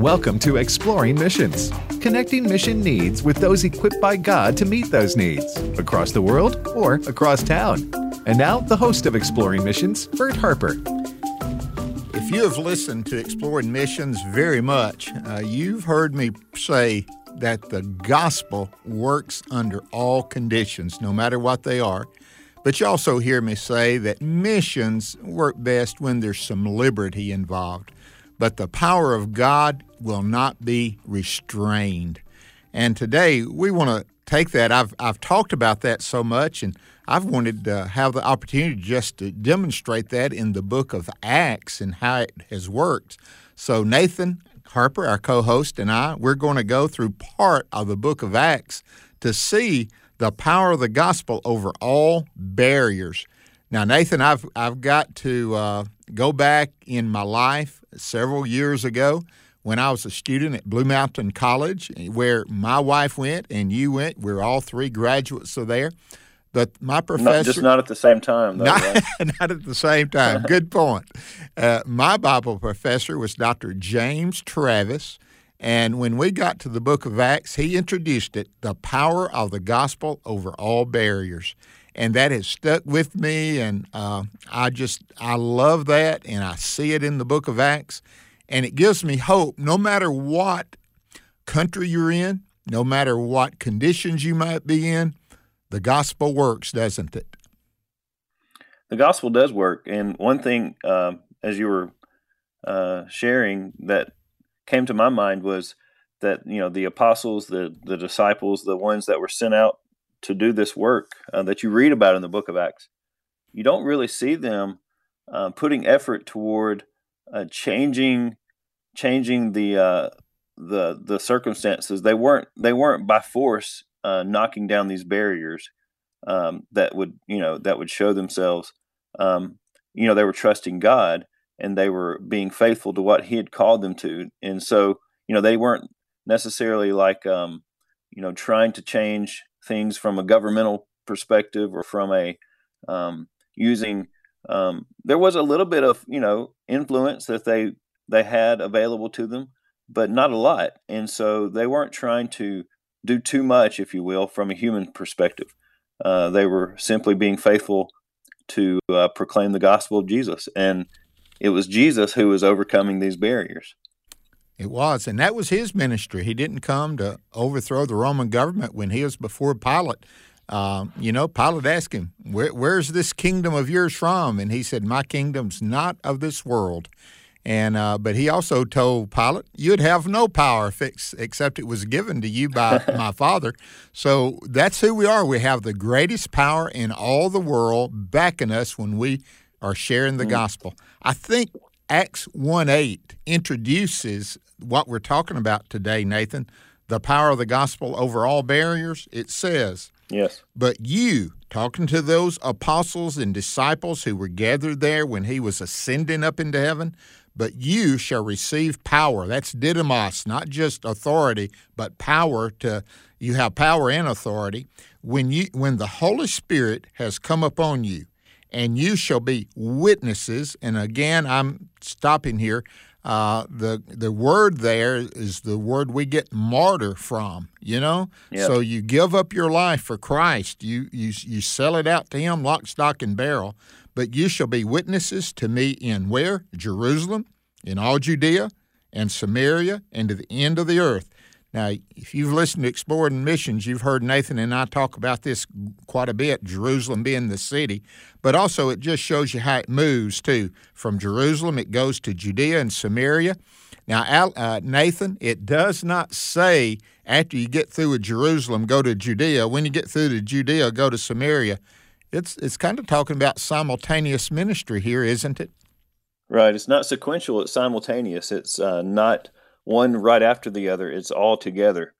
Welcome to Exploring Missions, connecting mission needs with those equipped by God to meet those needs across the world or across town. And now, the host of Exploring Missions, Bert Harper. If you have listened to Exploring Missions very much, uh, you've heard me say that the gospel works under all conditions, no matter what they are. But you also hear me say that missions work best when there's some liberty involved but the power of God will not be restrained. And today we want to take that. I've, I've talked about that so much, and I've wanted to have the opportunity just to demonstrate that in the book of Acts and how it has worked. So, Nathan Harper, our co host, and I, we're going to go through part of the book of Acts to see the power of the gospel over all barriers. Now, Nathan, I've, I've got to uh, go back in my life several years ago when I was a student at Blue Mountain College, where my wife went and you went. We're all three graduates of there. But my professor. Not, just not at the same time, though. Not, right? not at the same time. Good point. Uh, my Bible professor was Dr. James Travis. And when we got to the book of Acts, he introduced it the power of the gospel over all barriers and that has stuck with me. And uh, I just I love that, and I see it in the Book of Acts, and it gives me hope. No matter what country you're in, no matter what conditions you might be in, the gospel works, doesn't it? The gospel does work, and one thing uh, as you were uh, sharing that came to my mind was that you know the apostles, the the disciples, the ones that were sent out to do this work uh, that you read about in the book of Acts, you don't really see them uh, putting effort toward uh, changing changing the uh, the the circumstances. They weren't they weren't by force uh, knocking down these barriers um, that would you know that would show themselves. Um, you know they were trusting God and they were being faithful to what He had called them to, and so you know they weren't necessarily like um, you know trying to change things from a governmental perspective or from a um, using um, there was a little bit of you know influence that they they had available to them but not a lot. And so they weren't trying to do too much if you will from a human perspective. Uh, they were simply being faithful to uh, proclaim the gospel of jesus. And it was jesus who was overcoming these barriers it was, and that was his ministry. He didn't come to overthrow the Roman government when he was before Pilate. Um, you know, Pilate asked him, Where, Where's this kingdom of yours from? And he said, My kingdom's not of this world. And uh, but he also told Pilate, "You'd have no power fix, except it was given to you by my Father." So that's who we are. We have the greatest power in all the world backing us when we are sharing the mm. gospel. I think Acts 1 8 introduces what we're talking about today, Nathan, the power of the gospel over all barriers. It says, Yes. But you, talking to those apostles and disciples who were gathered there when he was ascending up into heaven, but you shall receive power. That's dunamis, not just authority, but power to you have power and authority when you when the Holy Spirit has come upon you and you shall be witnesses. And again, I'm stopping here. Uh, the the word there is the word we get martyr from. You know, yep. so you give up your life for Christ. You you you sell it out to Him, lock, stock, and barrel. But you shall be witnesses to me in where Jerusalem, in all Judea, and Samaria, and to the end of the earth. Now, if you've listened to Exploring Missions, you've heard Nathan and I talk about this quite a bit, Jerusalem being the city, but also it just shows you how it moves too. From Jerusalem, it goes to Judea and Samaria. Now, uh, Nathan, it does not say after you get through with Jerusalem, go to Judea. When you get through to Judea, go to Samaria. It's, it's kind of talking about simultaneous ministry here, isn't it? Right. It's not sequential, it's simultaneous. It's uh, not one right after the other. It's all together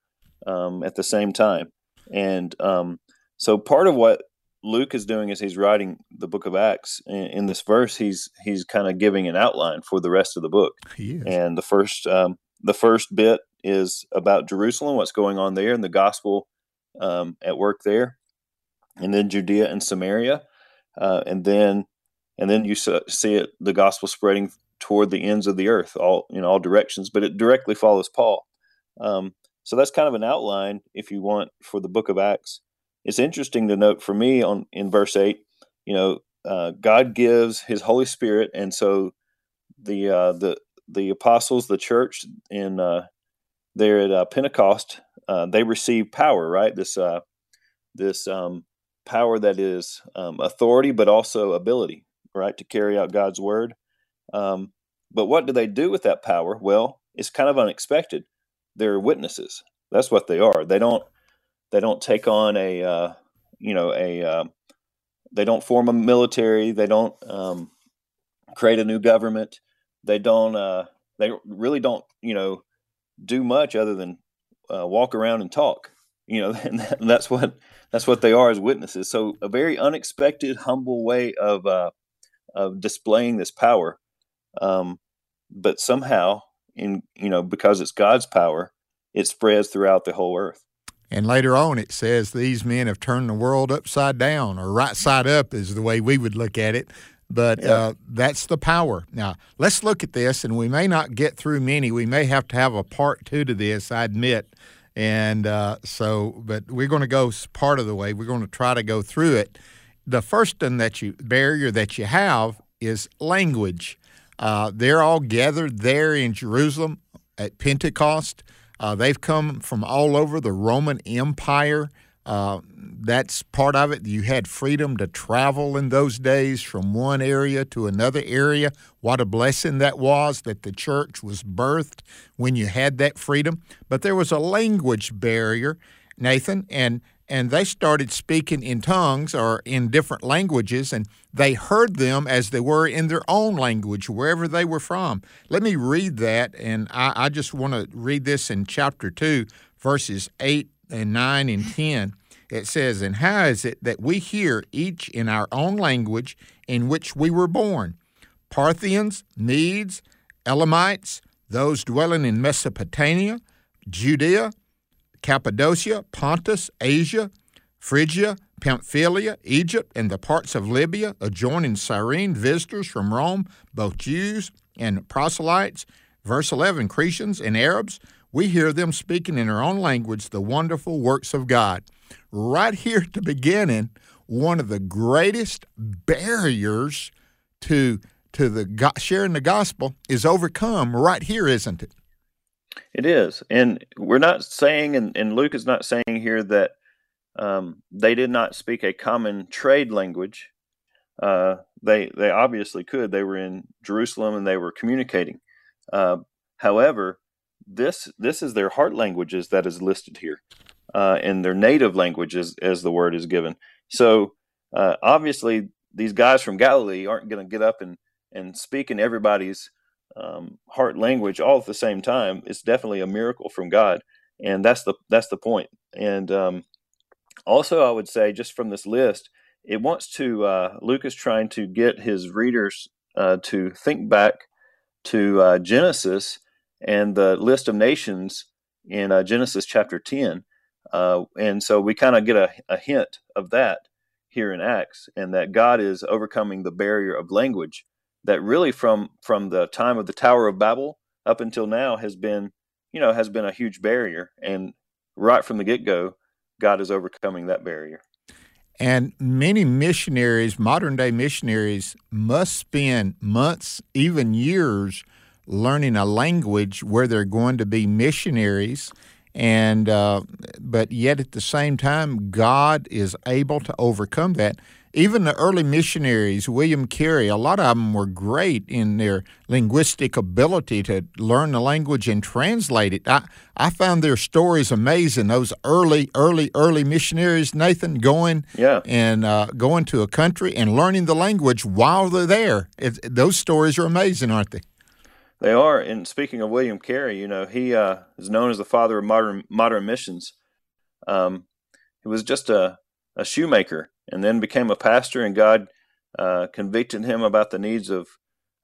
um, at the same time. And um, so part of what Luke is doing is he's writing the book of Acts. In, in this verse, he's he's kind of giving an outline for the rest of the book. And the first um, the first bit is about Jerusalem, what's going on there, and the gospel um, at work there, and then Judea and Samaria, uh, and then and then you see it the gospel spreading toward the ends of the earth, all in all directions. But it directly follows Paul. Um, so that's kind of an outline, if you want, for the book of Acts. It's interesting to note for me on in verse eight, you know, uh, God gives His Holy Spirit, and so the uh, the the apostles, the church in uh, there at uh, Pentecost, uh, they receive power, right? This uh, this um, power that is um, authority, but also ability, right, to carry out God's word. Um, but what do they do with that power? Well, it's kind of unexpected. They're witnesses. That's what they are. They don't they don't take on a uh, you know a uh, they don't form a military. They don't um, create a new government. They don't uh, they really don't you know do much other than uh, walk around and talk. You know, and that's what that's what they are as witnesses. So a very unexpected, humble way of uh, of displaying this power. Um, but somehow, in you know, because it's God's power, it spreads throughout the whole earth. And later on, it says these men have turned the world upside down, or right side up is the way we would look at it. But yeah. uh, that's the power. Now, let's look at this, and we may not get through many. We may have to have a part two to this, I admit. And uh, so, but we're going to go part of the way. We're going to try to go through it. The first thing that you barrier that you have is language. Uh, they're all gathered there in Jerusalem at Pentecost. Uh, they've come from all over the Roman Empire. Uh, that's part of it. You had freedom to travel in those days from one area to another area. What a blessing that was that the church was birthed when you had that freedom. But there was a language barrier, Nathan, and and they started speaking in tongues or in different languages, and they heard them as they were in their own language, wherever they were from. Let me read that, and I, I just want to read this in chapter 2, verses 8 and 9 and 10, it says, And how is it that we hear each in our own language in which we were born? Parthians, Medes, Elamites, those dwelling in Mesopotamia, Judea, Cappadocia, Pontus, Asia, Phrygia, Pamphylia, Egypt, and the parts of Libya adjoining Cyrene, visitors from Rome, both Jews and proselytes. Verse 11 Cretians and Arabs, we hear them speaking in their own language the wonderful works of God. Right here at the beginning, one of the greatest barriers to to the sharing the gospel is overcome right here, isn't it? It is, and we're not saying, and, and Luke is not saying here that um, they did not speak a common trade language. Uh, they they obviously could. They were in Jerusalem and they were communicating. Uh, however, this this is their heart languages that is listed here, uh, and their native languages as the word is given. So uh, obviously, these guys from Galilee aren't going to get up and and speak in everybody's um, heart language all at the same time. It's definitely a miracle from God, and that's the that's the point. And um, also, I would say just from this list, it wants to uh, Luke is trying to get his readers uh, to think back to uh, Genesis and the list of nations in uh, Genesis chapter 10. Uh, and so we kind of get a, a, hint of that here in Acts, and that God is overcoming the barrier of language that really from from the time of the Tower of Babel up until now has been, you know, has been a huge barrier. And right from the get go, God is overcoming that barrier. And many missionaries, modern day missionaries, must spend months, even years, learning a language where they're going to be missionaries and uh, but yet at the same time god is able to overcome that even the early missionaries william carey a lot of them were great in their linguistic ability to learn the language and translate it i, I found their stories amazing those early early early missionaries nathan going yeah. and uh, going to a country and learning the language while they're there it, those stories are amazing aren't they they are. And speaking of William Carey, you know, he uh, is known as the father of modern modern missions. Um, he was just a, a shoemaker, and then became a pastor, and God uh, convicted him about the needs of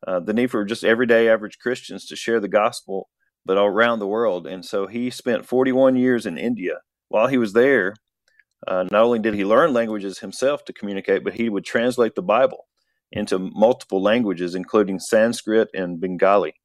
uh, the need for just everyday average Christians to share the gospel, but all around the world. And so he spent 41 years in India. While he was there, uh, not only did he learn languages himself to communicate, but he would translate the Bible into multiple languages, including Sanskrit and Bengali.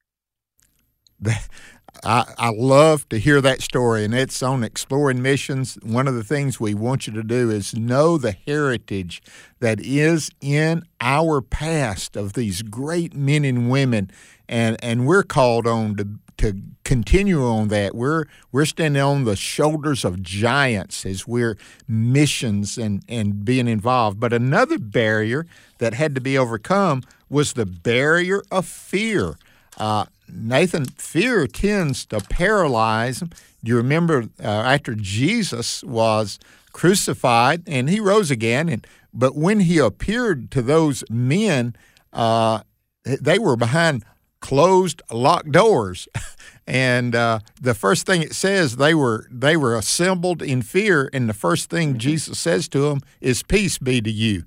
I, I love to hear that story, and it's on Exploring Missions. One of the things we want you to do is know the heritage that is in our past of these great men and women, and, and we're called on to to continue on that. We're we're standing on the shoulders of giants as we're missions and, and being involved. But another barrier that had to be overcome was the barrier of fear. Uh, Nathan, fear tends to paralyze. Do you remember uh, after Jesus was crucified and he rose again, and but when he appeared to those men, uh, they were behind closed, locked doors, and uh, the first thing it says they were they were assembled in fear, and the first thing mm-hmm. Jesus says to them is, "Peace be to you."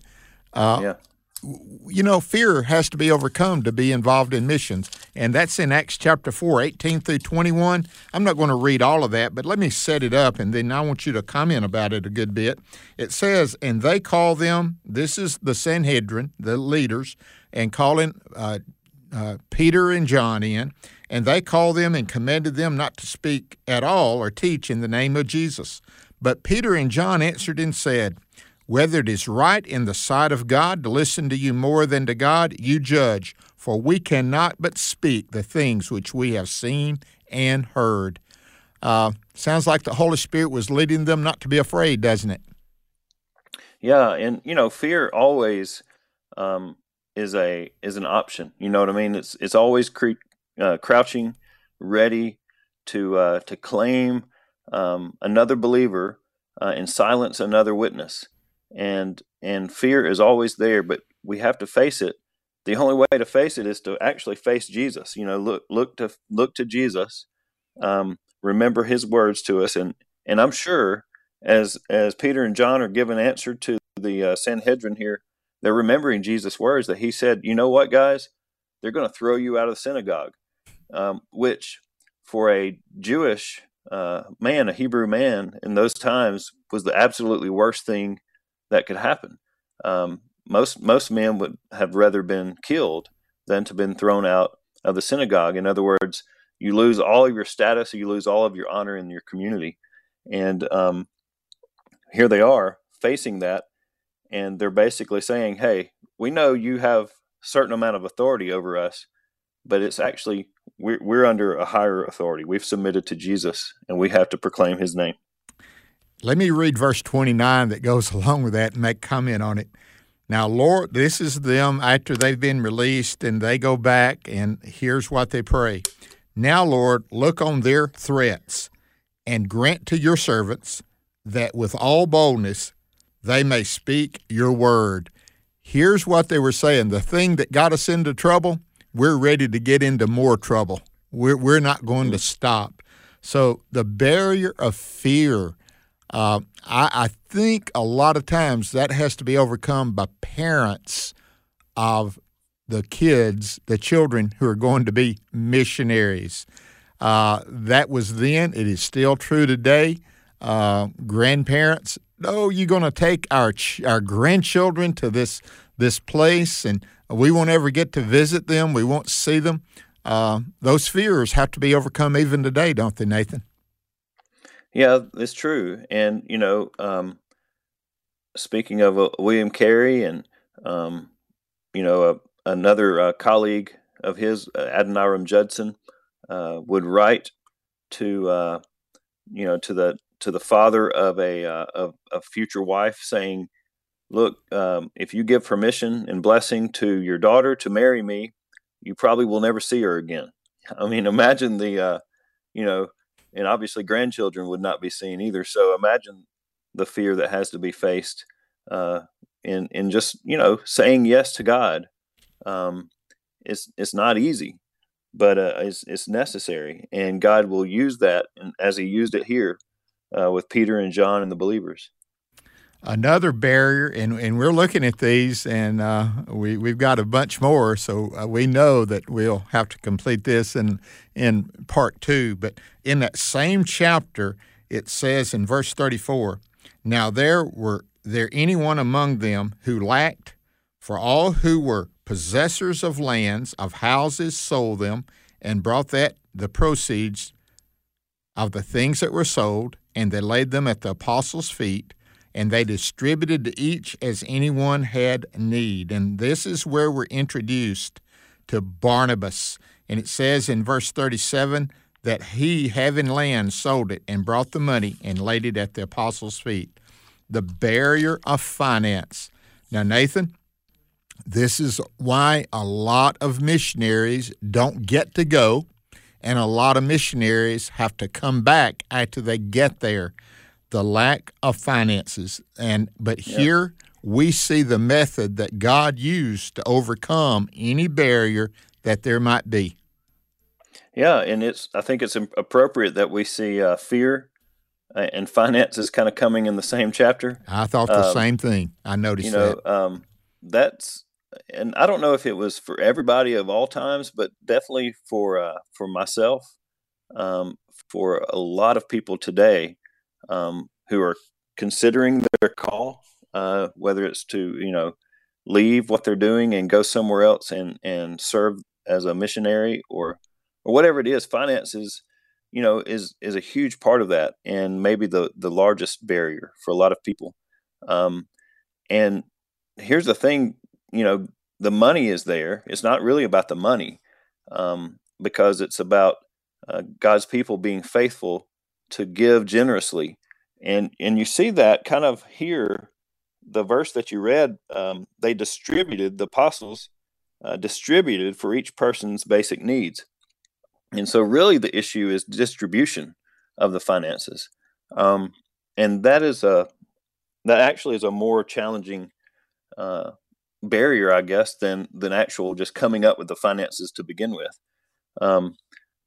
Uh, yeah you know, fear has to be overcome to be involved in missions. And that's in Acts chapter 4, 18 through 21. I'm not going to read all of that, but let me set it up and then I want you to comment about it a good bit. It says, And they call them, this is the Sanhedrin, the leaders, and calling uh, uh, Peter and John in, and they called them and commanded them not to speak at all or teach in the name of Jesus. But Peter and John answered and said, whether it is right in the sight of God to listen to you more than to God, you judge, for we cannot but speak the things which we have seen and heard. Uh, sounds like the Holy Spirit was leading them not to be afraid, doesn't it? Yeah, and you know, fear always um, is a is an option. You know what I mean? It's it's always cre- uh, crouching, ready to uh, to claim um, another believer uh, and silence another witness and and fear is always there but we have to face it. The only way to face it is to actually face jesus you know look look to look to jesus um, remember his words to us and and i'm sure as as peter and john are giving answer to the uh, sanhedrin here they're remembering jesus words that he said you know what guys? They're going to throw you out of the synagogue um, which for a jewish uh, man a hebrew man in those times was the absolutely worst thing that could happen. Um, most most men would have rather been killed than to been thrown out of the synagogue. In other words, you lose all of your status, you lose all of your honor in your community, and um, here they are facing that, and they're basically saying, "Hey, we know you have certain amount of authority over us, but it's actually we're under a higher authority. We've submitted to Jesus, and we have to proclaim His name." Let me read verse 29 that goes along with that and make comment on it. Now, Lord, this is them after they've been released and they go back, and here's what they pray. Now, Lord, look on their threats and grant to your servants that with all boldness they may speak your word. Here's what they were saying the thing that got us into trouble, we're ready to get into more trouble. We're, we're not going to stop. So, the barrier of fear uh, I, I think a lot of times that has to be overcome by parents of the kids, the children who are going to be missionaries. Uh, that was then. It is still true today. Uh, grandparents, oh, you're going to take our ch- our grandchildren to this this place, and we won't ever get to visit them. We won't see them. Uh, those fears have to be overcome even today, don't they, Nathan? Yeah, it's true. And, you know, um, speaking of uh, William Carey and, um, you know, uh, another uh, colleague of his, uh, Adoniram Judson, uh, would write to, uh, you know, to the to the father of a of a future wife, saying, "Look, um, if you give permission and blessing to your daughter to marry me, you probably will never see her again." I mean, imagine the, you know, and obviously grandchildren would not be seen either. So imagine the fear that has to be faced uh, in in just you know saying yes to God. Um, it's it's not easy, but uh, it's it's necessary, and God will use that, as He used it here uh, with Peter and John and the believers. Another barrier, and, and we're looking at these, and uh, we we've got a bunch more, so uh, we know that we'll have to complete this in in part two. But in that same chapter, it says in verse thirty four, now there were there anyone among them who lacked, for all who were possessors of lands of houses sold them and brought that the proceeds of the things that were sold, and they laid them at the apostles' feet and they distributed to each as anyone had need. And this is where we're introduced to Barnabas. And it says in verse 37 that he, having land, sold it and brought the money and laid it at the apostles' feet. The barrier of finance. Now, Nathan, this is why a lot of missionaries don't get to go, and a lot of missionaries have to come back after they get there the lack of finances. And but here we see the method that God used to overcome any barrier that there might be. Yeah, and it's I think it's appropriate that we see uh, fear uh, and finances kind of coming in the same chapter. I thought the um, same thing. I noticed you know, that. Um, that's and I don't know if it was for everybody of all times, but definitely for uh, for myself, um, for a lot of people today um, who are considering their call, uh, whether it's to you know leave what they're doing and go somewhere else and and serve as a missionary or or whatever it is. Finances, you know, is is a huge part of that, and maybe the the largest barrier for a lot of people. Um, and here's the thing, you know, the money is there. It's not really about the money, um, because it's about uh, God's people being faithful to give generously. And and you see that kind of here, the verse that you read, um, they distributed the apostles uh, distributed for each person's basic needs. And so, really, the issue is distribution of the finances, um, and that is a that actually is a more challenging uh, barrier, I guess, than than actual just coming up with the finances to begin with. Um,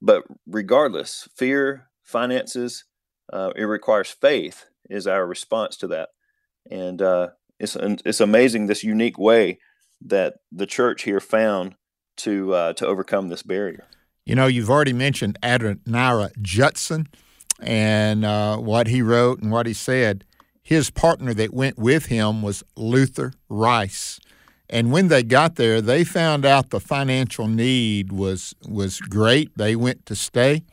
but regardless, fear, finances, uh, it requires faith is our response to that. And uh, it's it's amazing this unique way that the church here found to uh, to overcome this barrier. You know you've already mentioned Adoniram Judson and uh, what he wrote and what he said. His partner that went with him was Luther Rice. And when they got there they found out the financial need was was great. They went to stay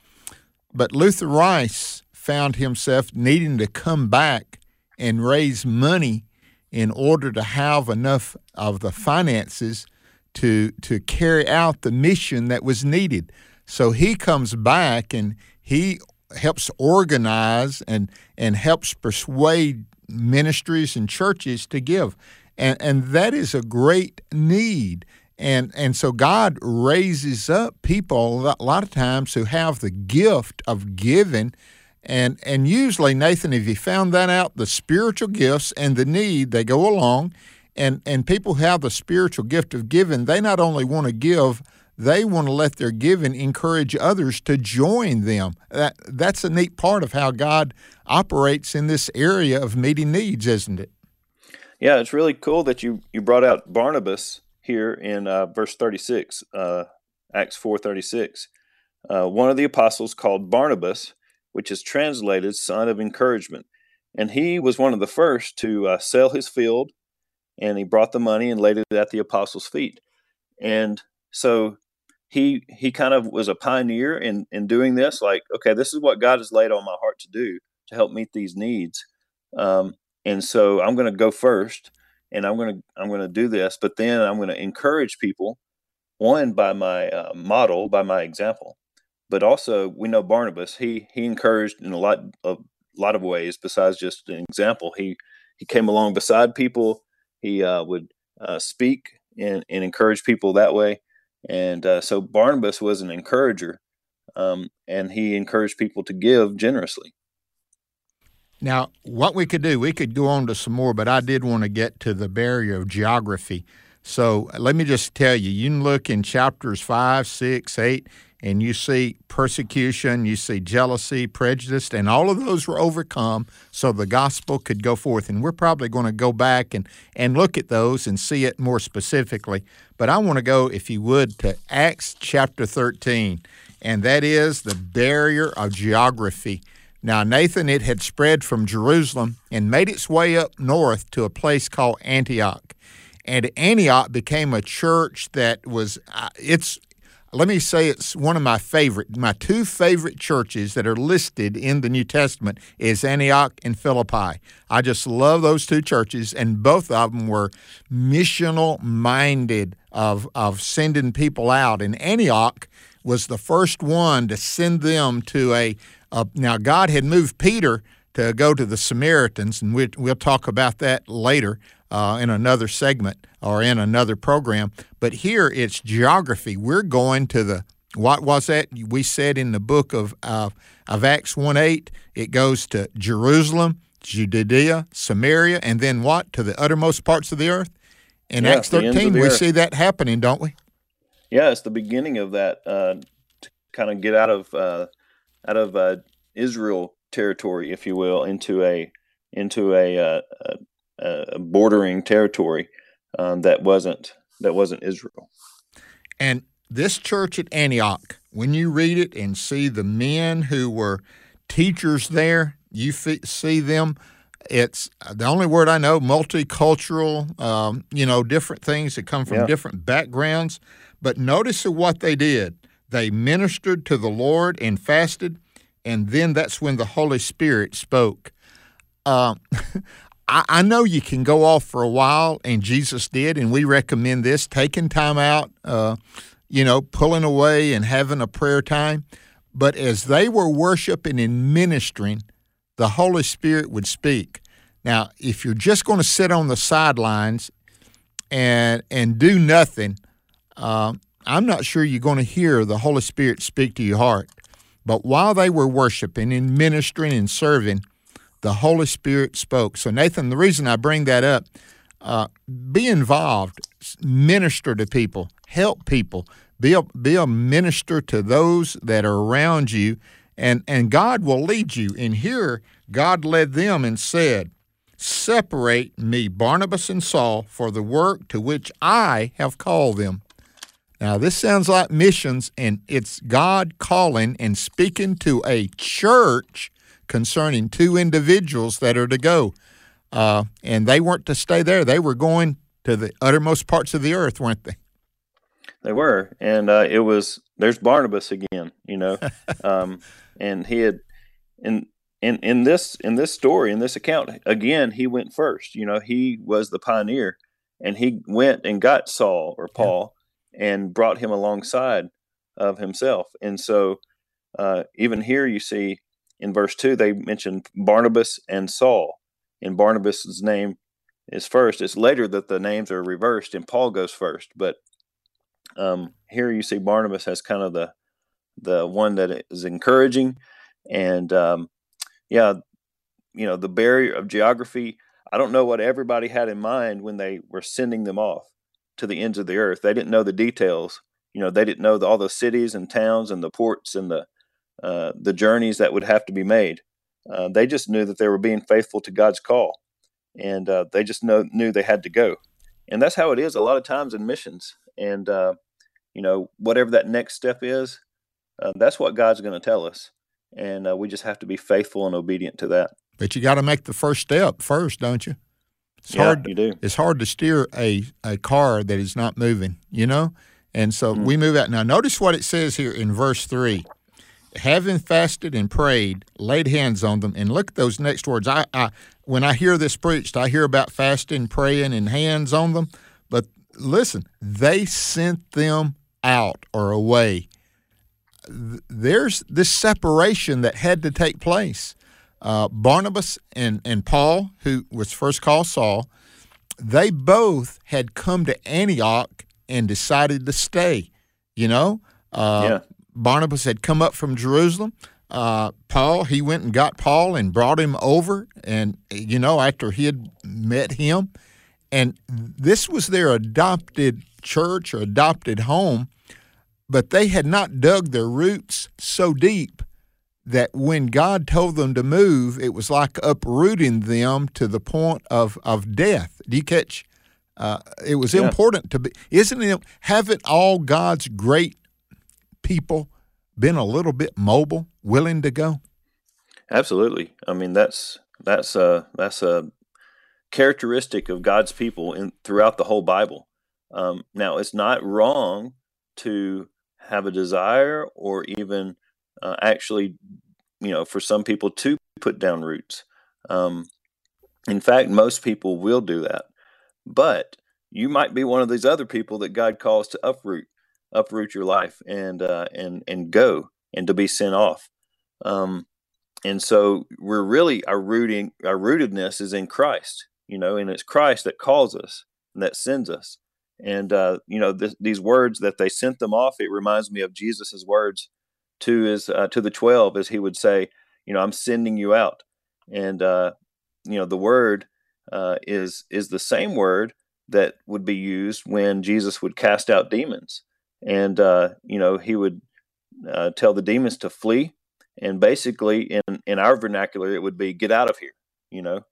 but Luther Rice found himself needing to come back and raise money in order to have enough of the finances to to carry out the mission that was needed. So he comes back and he helps organize and and helps persuade ministries and churches to give. And and that is a great need. And and so God raises up people a lot of times who have the gift of giving and and usually, Nathan, if you found that out, the spiritual gifts and the need they go along, and and people who have the spiritual gift of giving, they not only want to give, they want to let their giving encourage others to join them. That that's a neat part of how God operates in this area of meeting needs, isn't it? Yeah, it's really cool that you you brought out Barnabas here in uh, verse thirty six, uh, Acts four thirty six. Uh, one of the apostles called Barnabas which is translated son of encouragement. And he was one of the first to uh, sell his field, and he brought the money and laid it at the apostles' feet. And so he he kind of was a pioneer in in doing this. Like, okay, this is what God has laid on my heart to do to help meet these needs. Um, and so I'm going to go first, and I'm going to I'm to do this. But then I'm going to encourage people, one by my uh, model, by my example, but also we know Barnabas. He he encouraged in a lot of lot of ways besides just an example. He he came along beside people. He uh, would uh, speak and, and encourage people that way. And uh, so Barnabas was an encourager, um, and he encouraged people to give generously. Now, what we could do, we could go on to some more, but I did want to get to the barrier of geography. So uh, let me just tell you, you can look in chapters 5, 6, 8, and you see persecution, you see jealousy, prejudice, and all of those were overcome so the gospel could go forth. And we're probably going to go back and, and look at those and see it more specifically. But I want to go, if you would, to Acts chapter 13, and that is the barrier of geography. Now, Nathan, it had spread from Jerusalem and made its way up north to a place called Antioch. And Antioch became a church that was, uh, it's let me say it's one of my favorite my two favorite churches that are listed in the new testament is antioch and philippi i just love those two churches and both of them were missional minded of of sending people out and antioch was the first one to send them to a, a now god had moved peter to go to the samaritans and we, we'll talk about that later uh, in another segment or in another program. But here it's geography. We're going to the what was that we said in the book of uh, of Acts one eight? It goes to Jerusalem, Judea, Samaria, and then what to the uttermost parts of the earth. In Yeah, Acts the ends of thirteen, we earth. see that happening, don't we? Yeah, it's the beginning of that uh, to kind of get out of uh, out of uh, Israel territory, if you will, into a into a, uh, a, a bordering territory um, that wasn't that wasn't Israel. And this church at Antioch, when you read it and see the men who were teachers there, you fe- see them. It's the only word I know multicultural, um, you know, different things that come from Yeah. different backgrounds. But notice what they did. They ministered to the Lord and fasted, and then that's when the Holy Spirit spoke. Um, I, I know you can go off for a while, and Jesus did, and we recommend this taking time out, uh, you know, pulling away and having a prayer time. But as they were worshiping and ministering, the Holy Spirit would speak. Now, if you're just going to sit on the sidelines and and do nothing, um, I'm not sure you're going to hear the Holy Spirit speak to your heart. But while they were worshiping and ministering and serving, the Holy Spirit spoke. So, Nathan, the reason I bring that up, uh, be involved, minister to people, help people, be a, be a minister to those that are around you, and, and God will lead you. And here, God led them and said, Separate me, Barnabas and Saul, for the work to which I have called them. Now, this sounds like missions, and it's God calling and speaking to a church concerning two individuals that are to go. Uh, and they weren't to stay there, they were going to the uttermost parts of the earth, weren't they? They were, and uh, it was there's Barnabas again, you know, um, and he had in in in this in this story in this account again he went first. You know, he was the pioneer, and he went and got Saul or Paul and brought him alongside of himself. And so uh, even here you see in verse two they mention Barnabas and Saul, and Barnabas's name is first. It's later that the names are reversed and Paul goes first, but um, here you see Barnabas as kind of the the one that is encouraging, and um, yeah, you know the barrier of geography. I don't know what everybody had in mind when they were sending them off to the ends of the earth. They didn't know the details. You know, they didn't know the, all the cities and towns and the ports and the uh, the journeys that would have to be made. Uh, they just knew that they were being faithful to God's call, and uh, they just know, knew they had to go. And that's how it is a lot of times in missions. And uh, you know, whatever that next step is, uh, that's what God's going to tell us, and uh, we just have to be faithful and obedient to that. But you got to make the first step first, don't you? It's Yeah, hard. you do. It's hard to steer a, a car that is not moving, you know? And so Mm. we move out. Now, notice what it says here in verse 3 having fasted and prayed, laid hands on them. And look at those next words. I, I When I hear this preached, I hear about fasting, praying, and hands on them. But listen, they sent them out or away. There's this separation that had to take place. Uh, Barnabas and, and Paul, who was first called Saul, they both had come to Antioch and decided to stay. You know, uh, Yeah. Barnabas had come up from Jerusalem. Uh, Paul, he went and got Paul and brought him over, and you know, after he had met him, and this was their adopted church or adopted home. but they had not dug their roots so deep that when God told them to move, it was like uprooting them to the point of, of death. Do you catch? Uh, it was Yeah. important to be, isn't it? Haven't all God's great people been a little bit mobile, willing to go? Absolutely. I mean, that's that's a that's a characteristic of God's people in throughout the whole Bible. Um, now, it's not wrong to have a desire or even uh, actually, you know, for some people to put down roots. Um, in fact, most people will do that. But you might be one of these other people that God calls to uproot, uproot your life and uh, and and go and to be sent off. Um, and so we're really our rooting our rootedness is in Christ, you know, and it's Christ that calls us and that sends us. And uh, you know, th- these words that they sent them off, it reminds me of Jesus's words to his uh, to the twelve, as he would say, you know, I'm sending you out. And uh, you know, the word uh, is is the same word that would be used when Jesus would cast out demons, and uh, you know, he would uh, tell the demons to flee. And basically in in our vernacular it would be get out of here you know?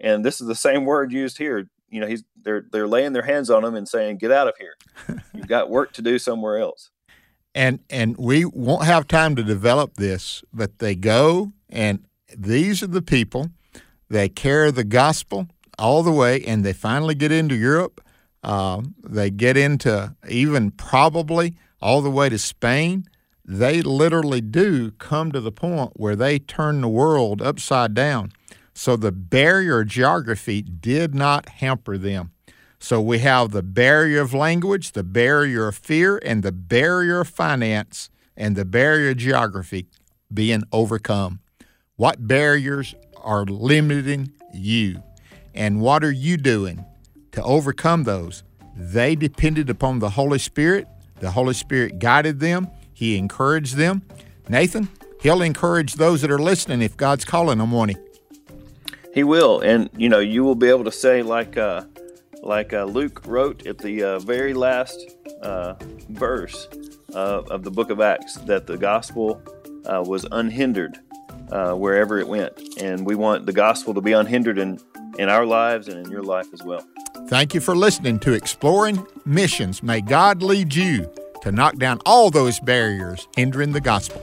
And this is the same word used here. You know he's they're they're laying their hands on him and saying get out of here. You've got work to do somewhere else and and we won't have time to develop this, but they go and these are the people. They carry the gospel all the way, and they finally get into Europe. Um, they get into even probably all the way to Spain. They literally do come to the point where they turn the world upside down. So the barrier geography did not hamper them. So we have the barrier of language, the barrier of fear, and the barrier of finance, and the barrier of geography being overcome. What barriers are limiting you? And what are you doing to overcome those? They depended upon the Holy Spirit. The Holy Spirit guided them, He encouraged them. Nathan, He'll encourage those that are listening if God's calling them, won't He? he will and you know you will be able to say like uh like uh, luke wrote at the uh, very last uh, verse of the book of acts that the gospel uh, was unhindered uh, wherever it went and we want the gospel to be unhindered in in our lives and in your life as well Thank you for listening to Exploring Missions. May God lead you to knock down all those barriers hindering the gospel.